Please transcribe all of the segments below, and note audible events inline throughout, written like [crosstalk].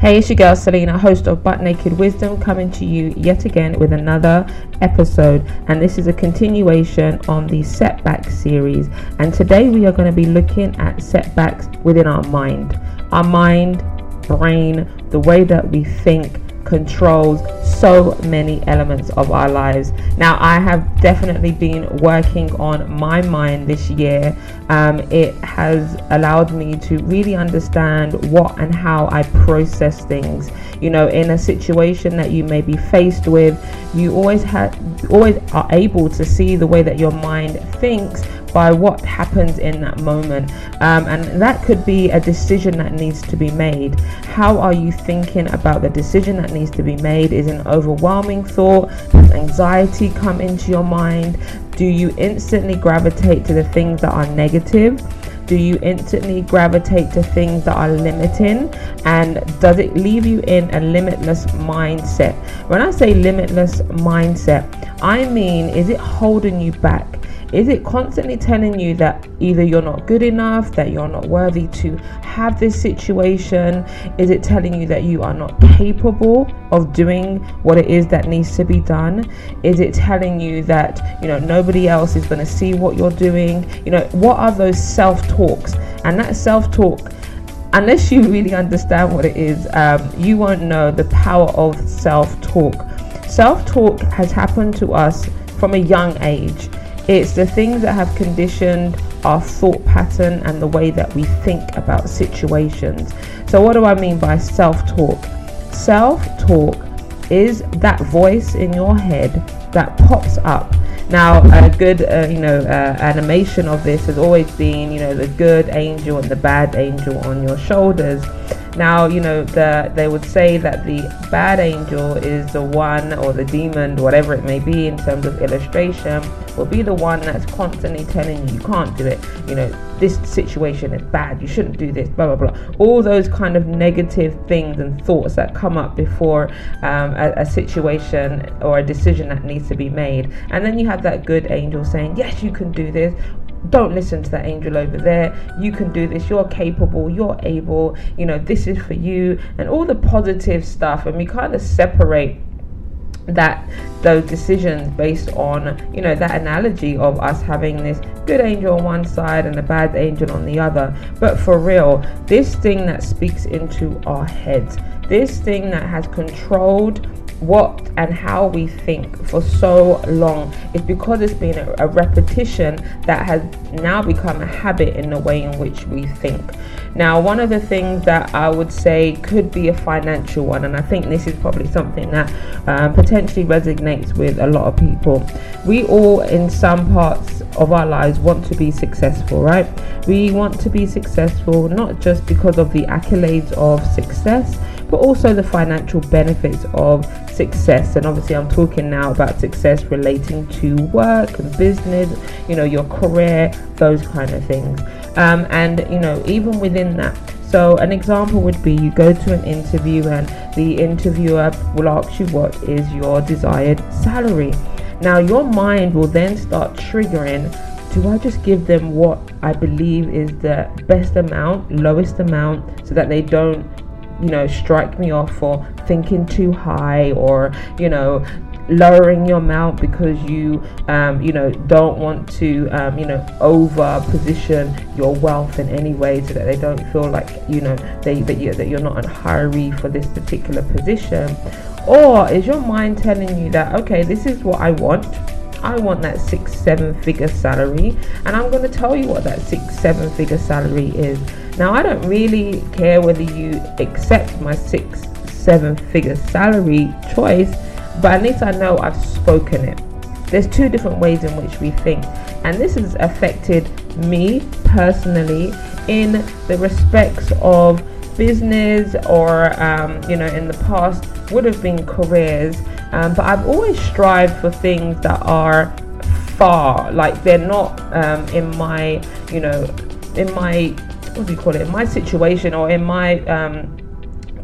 Hey, it's your girl Selena, host of Butt Naked Wisdom, coming to you yet again with another episode. And this is a continuation on the setback series. And today we are going to be looking at setbacks within our mind. Our mind, brain, the way that we think controls so many elements of our lives. Now, I have definitely been working on my mind this year. Um, it has allowed me to really understand what and how I process things. You know, in a situation that you may be faced with, you always have always are able to see the way that your mind thinks by what happens in that moment. Um, and that could be a decision that needs to be made. How are you thinking about the decision that needs to be made? Is an overwhelming thought? Does anxiety come into your mind? Do you instantly gravitate to the things that are negative? do you instantly gravitate to things that are limiting and does it leave you in a limitless mindset when i say limitless mindset i mean is it holding you back is it constantly telling you that either you're not good enough, that you're not worthy to have this situation? Is it telling you that you are not capable of doing what it is that needs to be done? Is it telling you that, you know, nobody else is going to see what you're doing? You know, what are those self talks? And that self talk unless you [laughs] really understand what it is, um, you won't know the power of self talk. Self talk has happened to us from a young age. It's the things that have conditioned our thought pattern and the way that we think about situations. So, what do I mean by self talk? Self talk is that voice in your head that pops up. Now, a good, uh, you know, uh, animation of this has always been, you know, the good angel and the bad angel on your shoulders. Now, you know, the, they would say that the bad angel is the one, or the demon, whatever it may be in terms of illustration, will be the one that's constantly telling you you can't do it. You know, this situation is bad, you shouldn't do this, blah, blah, blah. All those kind of negative things and thoughts that come up before um, a, a situation or a decision that needs to be made. And then you have that good angel saying, Yes, you can do this don't listen to that angel over there. You can do this. You're capable. You're able. You know, this is for you. And all the positive stuff. And we kind of separate that those decisions based on you know that analogy of us having this good angel on one side and a bad angel on the other but for real this thing that speaks into our heads this thing that has controlled what and how we think for so long is because it's been a, a, repetition that has now become a habit in the way in which we think. Now, one of the things that I would say could be a financial one, and I think this is probably something that um, potentially resonates with a lot of people. We all, in some parts of our lives, want to be successful, right? We want to be successful not just because of the accolades of success but also the financial benefits of success. And obviously, I'm talking now about success relating to work and business, you know, your career, those kind of things. Um, and, you know, even within that, so, an example would be you go to an interview and the interviewer will ask you what is your desired salary. Now, your mind will then start triggering do I just give them what I believe is the best amount, lowest amount, so that they don't you know, strike me off for thinking too high or, you know, lowering your amount because you um, you know don't want to um, you know over position your wealth in any way so that they don't feel like you know they, that, you, that you're not a hurry for this particular position. Or is your mind telling you that okay this is what I want. I want that six seven figure salary and I'm going to tell you what that six seven figure salary is now, I don't really care whether you accept my six, seven figure salary choice, but at least I know I've spoken it. There's two different ways in which we think, and this has affected me personally in the respects of business or um, you know in the past would have been careers um, but i've always strived for things that are far like they're not um, in my you know in my what do you call it in my situation or in my um,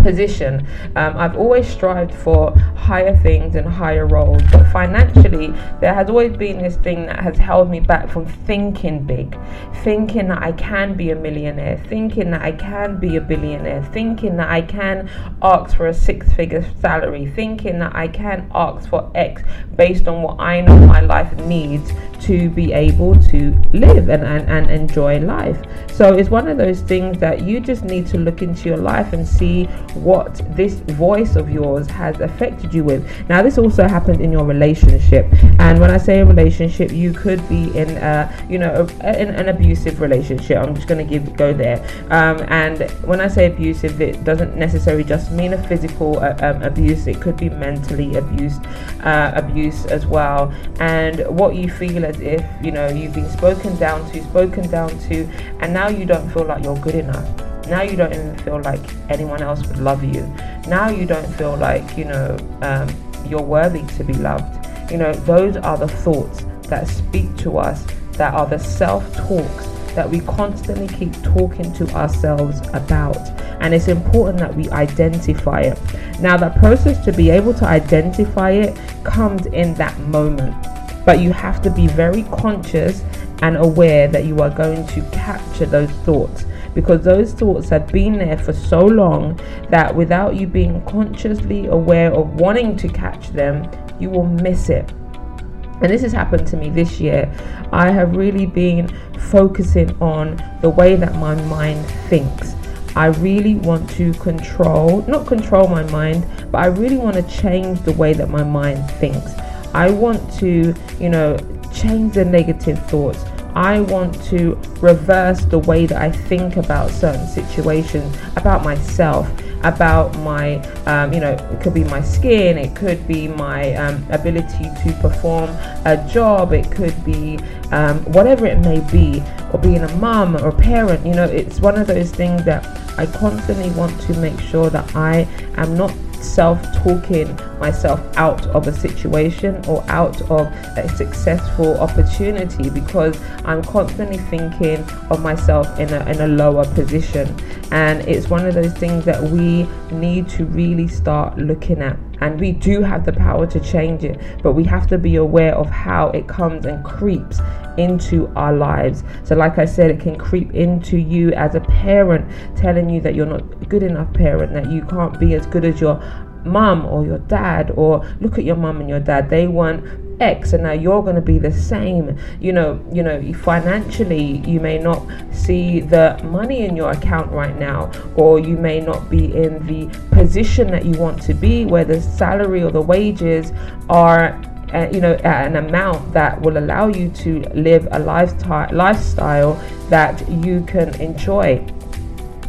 position. Um, I've always strived for higher things and higher roles, but financially, there has always been this thing that has held me back from thinking big, thinking that I can be a millionaire, thinking that I can be a billionaire, thinking that I can ask for a six figure salary, thinking that I can ask for X based on what I know my life needs to be able to live and, and, and enjoy life. So it's one of those things that you just need to look into your life and see what this voice of yours has affected you with. Now, this also happens in your relationship, and when I say relationship, you could be in a you know a, in an abusive relationship. I'm just going to give go there. Um, and when I say abusive, it doesn't necessarily just mean a physical uh, um, abuse. It could be mentally abused uh, abuse as well. And what you feel as if you know you've been spoken down to, spoken down to, and now you don't feel like you're good enough now you don't even feel like anyone else would love you. Now you don't feel like, you know, um, you're worthy to be loved. You know, those are the thoughts that speak to us, that are the self talks that we constantly keep talking to ourselves about. And it's important that we identify it. Now, the process to be able to identify it comes in that moment. But you have to be very conscious and aware that you are going to capture those thoughts because those thoughts have been there for so long that without you being consciously aware of wanting to catch them, you will miss it. And this has happened to me this year. I have really been focusing on the way that my mind thinks. I really want to control, not control my mind, but I really want to change the way that my mind thinks. I want to, you know, change the negative thoughts. I want to reverse the way that I think about certain situations, about myself, about my, um, you know, it could be my skin, it could be my um, ability to perform a job, it could be um, whatever it may be, or being a mom or a parent. You know, it's one of those things that I constantly want to make sure that I am not self talking myself out of a situation or out of a successful opportunity because I'm constantly thinking of myself in a, in a lower position. And it's one of those things that we need to really start looking at. And we do have the power to change it, but we have to be aware of how it comes and creeps into our lives. So, like I said, it can creep into you as a parent, telling you that you're not good enough parent, that you can't be as good as your mom or your dad or look at your mom and your dad they want x and now you're going to be the same. You know you know financially you may not see the money in your account right now or you may not be in the position that you want to be where the salary or the wages are uh, you know an amount that will allow you to live a lifestyle lifestyle that you can enjoy.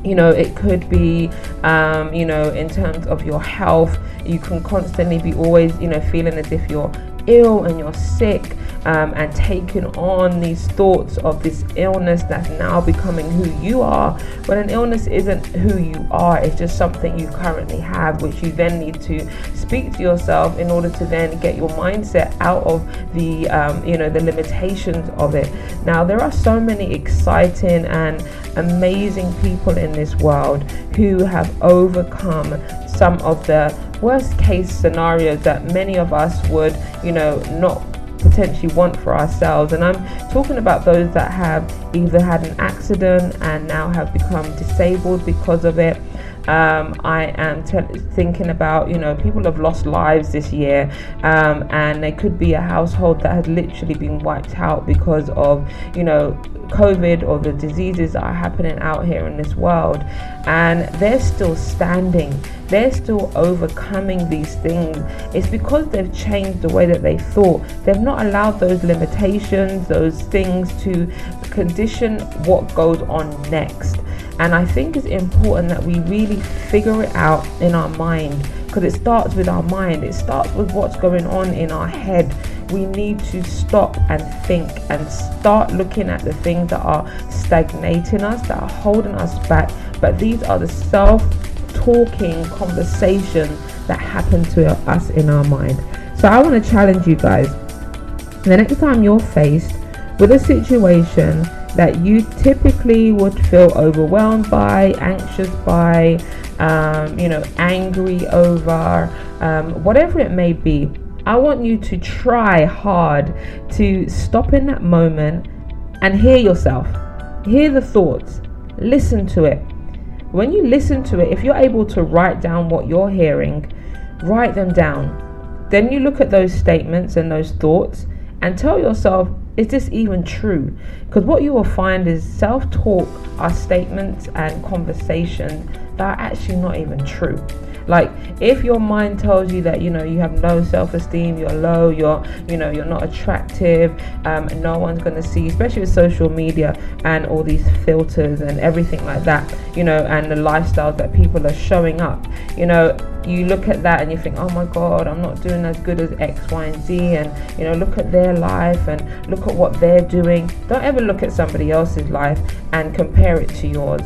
You know it could be um, you know in terms of your health you can constantly be always you know feeling as if you're ill and you're sick um, and taking on these thoughts of this illness that's now becoming who you are. When an illness isn't who you are it's just something you currently have which you then need to speak to yourself in order to then get your mindset out of the um, you know the limitations of it. Now there are so many exciting and amazing people in this world who have overcome some of the worst case scenarios that many of us would, you know, not potentially want for ourselves. And I'm talking about those that have either had an accident and now have become disabled because of it. Um, I am t- thinking about, you know, people have lost lives this year, um, and there could be a household that has literally been wiped out because of, you know, COVID or the diseases that are happening out here in this world, and they're still standing, they're still overcoming these things. It's because they've changed the way that they thought. They've not allowed those limitations, those things to condition what goes on next. And I think it's important that we really figure it out in our mind because it starts with our mind, it starts with what's going on in our head we need to stop and think and start looking at the things that are stagnating us, that are holding us back. But these are the self talking conversations that happen to us in our mind. So I want to challenge you guys. The next time you're faced with a situation that you typically would feel overwhelmed by, anxious by, um, you know, angry over, um, whatever it may be. I want you to try hard to stop in that moment and hear yourself, hear the thoughts, listen to it. When you listen to it, if you're able to write down what you're hearing, write them down. Then you look at those statements and those thoughts and tell yourself, is this even true? Because what you will find is self talk are statements and conversations that are actually not even true. Like if your mind tells you that you know you have no self-esteem, you're low, you're you know you're not attractive, um, no one's gonna see, especially with social media and all these filters and everything like that, you know, and the lifestyles that people are showing up, you know you look at that and you think, oh my God, I'm not doing as good as X, Y, and Z. And, you know, look at their life and look at what they're doing. Don't ever look at somebody else's life and compare it to yours.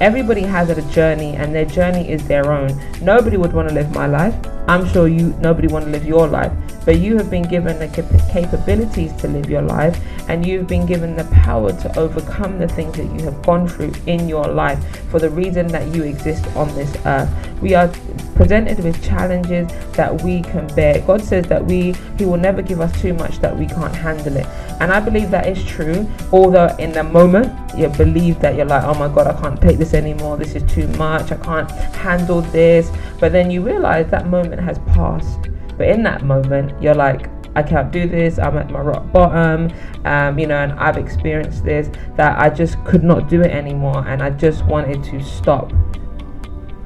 Everybody has a journey and their journey is their own. Nobody would want to live my life. I'm sure you nobody want to live your life, but you have been given the cap- capabilities to live your life and you've been given the power to overcome the things that you have gone through in your life for the reason that you exist on this earth. We are presented with challenges that we can bear. God says that we he will never give us too much that we can't handle it. And I believe that is true, although in the moment you believe that you're like, "Oh my god, I can't take this anymore. This is too much. I can't handle this." But then you realize that moment has passed. But in that moment, you're like, I can't do this. I'm at my rock bottom, um, you know, and I've experienced this that I just could not do it anymore, and I just wanted to stop.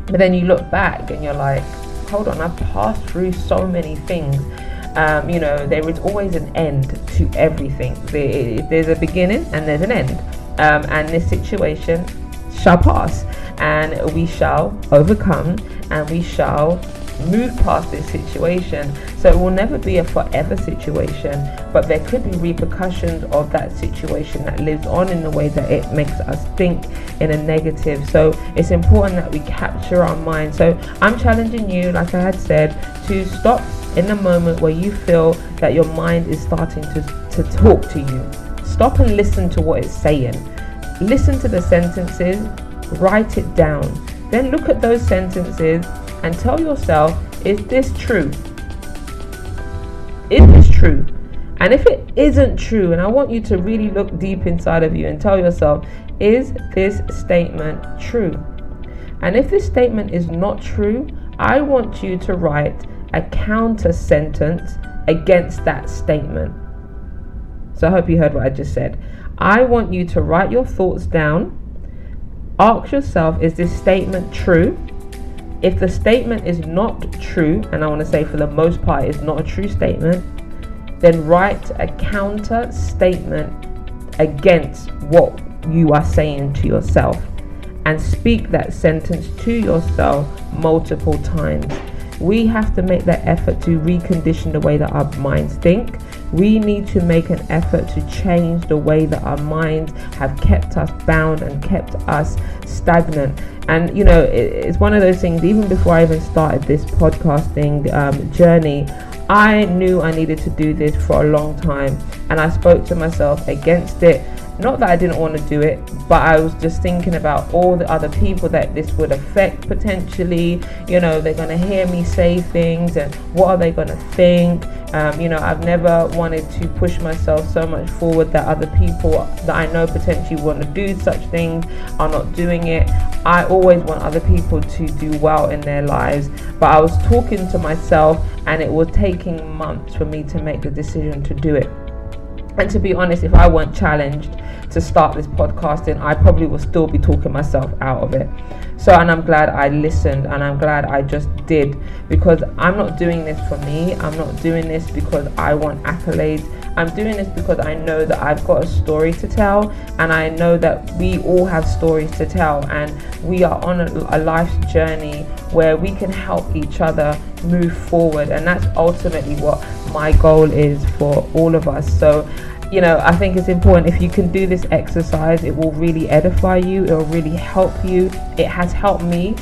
But then you look back and you're like, hold on, I've passed through so many things. Um, you know, there is always an end to everything. there's a beginning and there's an end. Um, and this situation shall pass, and we shall overcome, and we shall move past this situation. So it will never be a forever situation, but there could be repercussions of that situation that lives on in the way that it makes us think in a negative. So it's important that we capture our mind. So I'm challenging you, like I had said, to stop in the moment where you feel that your mind is starting to, to talk to you. Stop and listen to what it's saying. Listen to the sentences, write it down. Then look at those sentences and tell yourself, is this true? Is this true? And if it isn't true, and I want you to really look deep inside of you and tell yourself, is this statement true? And if this statement is not true, I want you to write a counter sentence against that statement. So I hope you heard what I just said. I want you to write your thoughts down. Ask yourself, is this statement true? If the statement is not true, and I want to say for the most part is not a true statement, then write a counter statement against what you are saying to yourself and speak that sentence to yourself multiple times. We have to make that effort to recondition the way that our minds think. We need to make an effort to change the way that our minds have kept us bound and kept us stagnant. And you know, it, it's one of those things. Even before I even started this podcasting um, journey, I knew I needed to do this for a long time, and I spoke to myself against it. Not that I didn't want to do it, but I was just thinking about all the other people that this would affect potentially. You know, they're going to hear me say things, and what are they going to think? Um, you know, I've never wanted to push myself so much forward that other people that I know potentially want to do such things are not doing it. I always want other people to do well in their lives, but I was talking to myself, and it was taking months for me to make the decision to do it. And to be honest, if I weren't challenged to start this podcasting, I probably would still be talking myself out of it. So, and I'm glad I listened and I'm glad I just did because I'm not doing this for me. I'm not doing this because I want accolades. I'm doing this because I know that I've got a story to tell and I know that we all have stories to tell and we are on a, a life's journey where we can help each other move forward. And that's ultimately what my goal is for all of us. So, you know, I think it's important if you can do this exercise, it will really edify you, it will really help you. It has helped me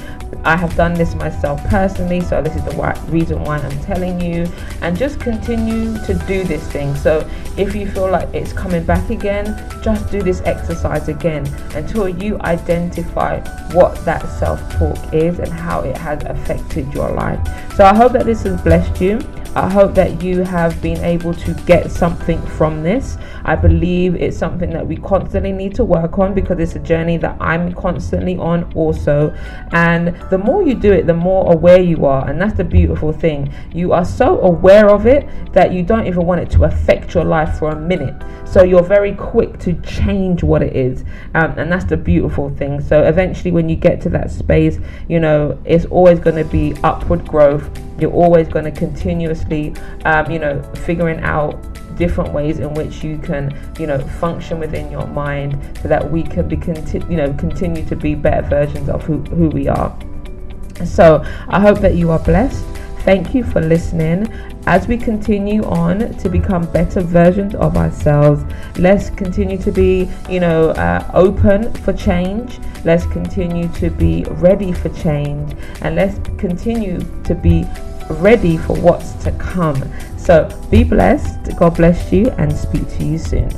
I have done this myself personally, so this is the reason why I'm telling you. And just continue to do this thing. So if you feel like it's coming back again, just do this exercise again until you identify what that self talk is and how it has affected your life. So I hope that this has blessed you. I hope that you have been able to get something from this. I believe it's something that we constantly need to work on because it's a journey that I'm constantly on also. And the more you do it, the more aware you are. And that's the beautiful thing. You are so aware of it that you don't even want it to affect your life for a minute. So you're very quick to change what it is. Um, and that's the beautiful thing. So eventually, when you get to that space, you know, it's always going to be upward growth you're always going to continuously um, you know figuring out different ways in which you can you know function within your mind so that we can be conti- you know continue to be better versions of who, who we are so i hope that you are blessed Thank you for listening. As we continue on to become better versions of ourselves, let's continue to be, you know, uh, open for change. Let's continue to be ready for change, and let's continue to be ready for what's to come. So be blessed. God bless you, and speak to you soon.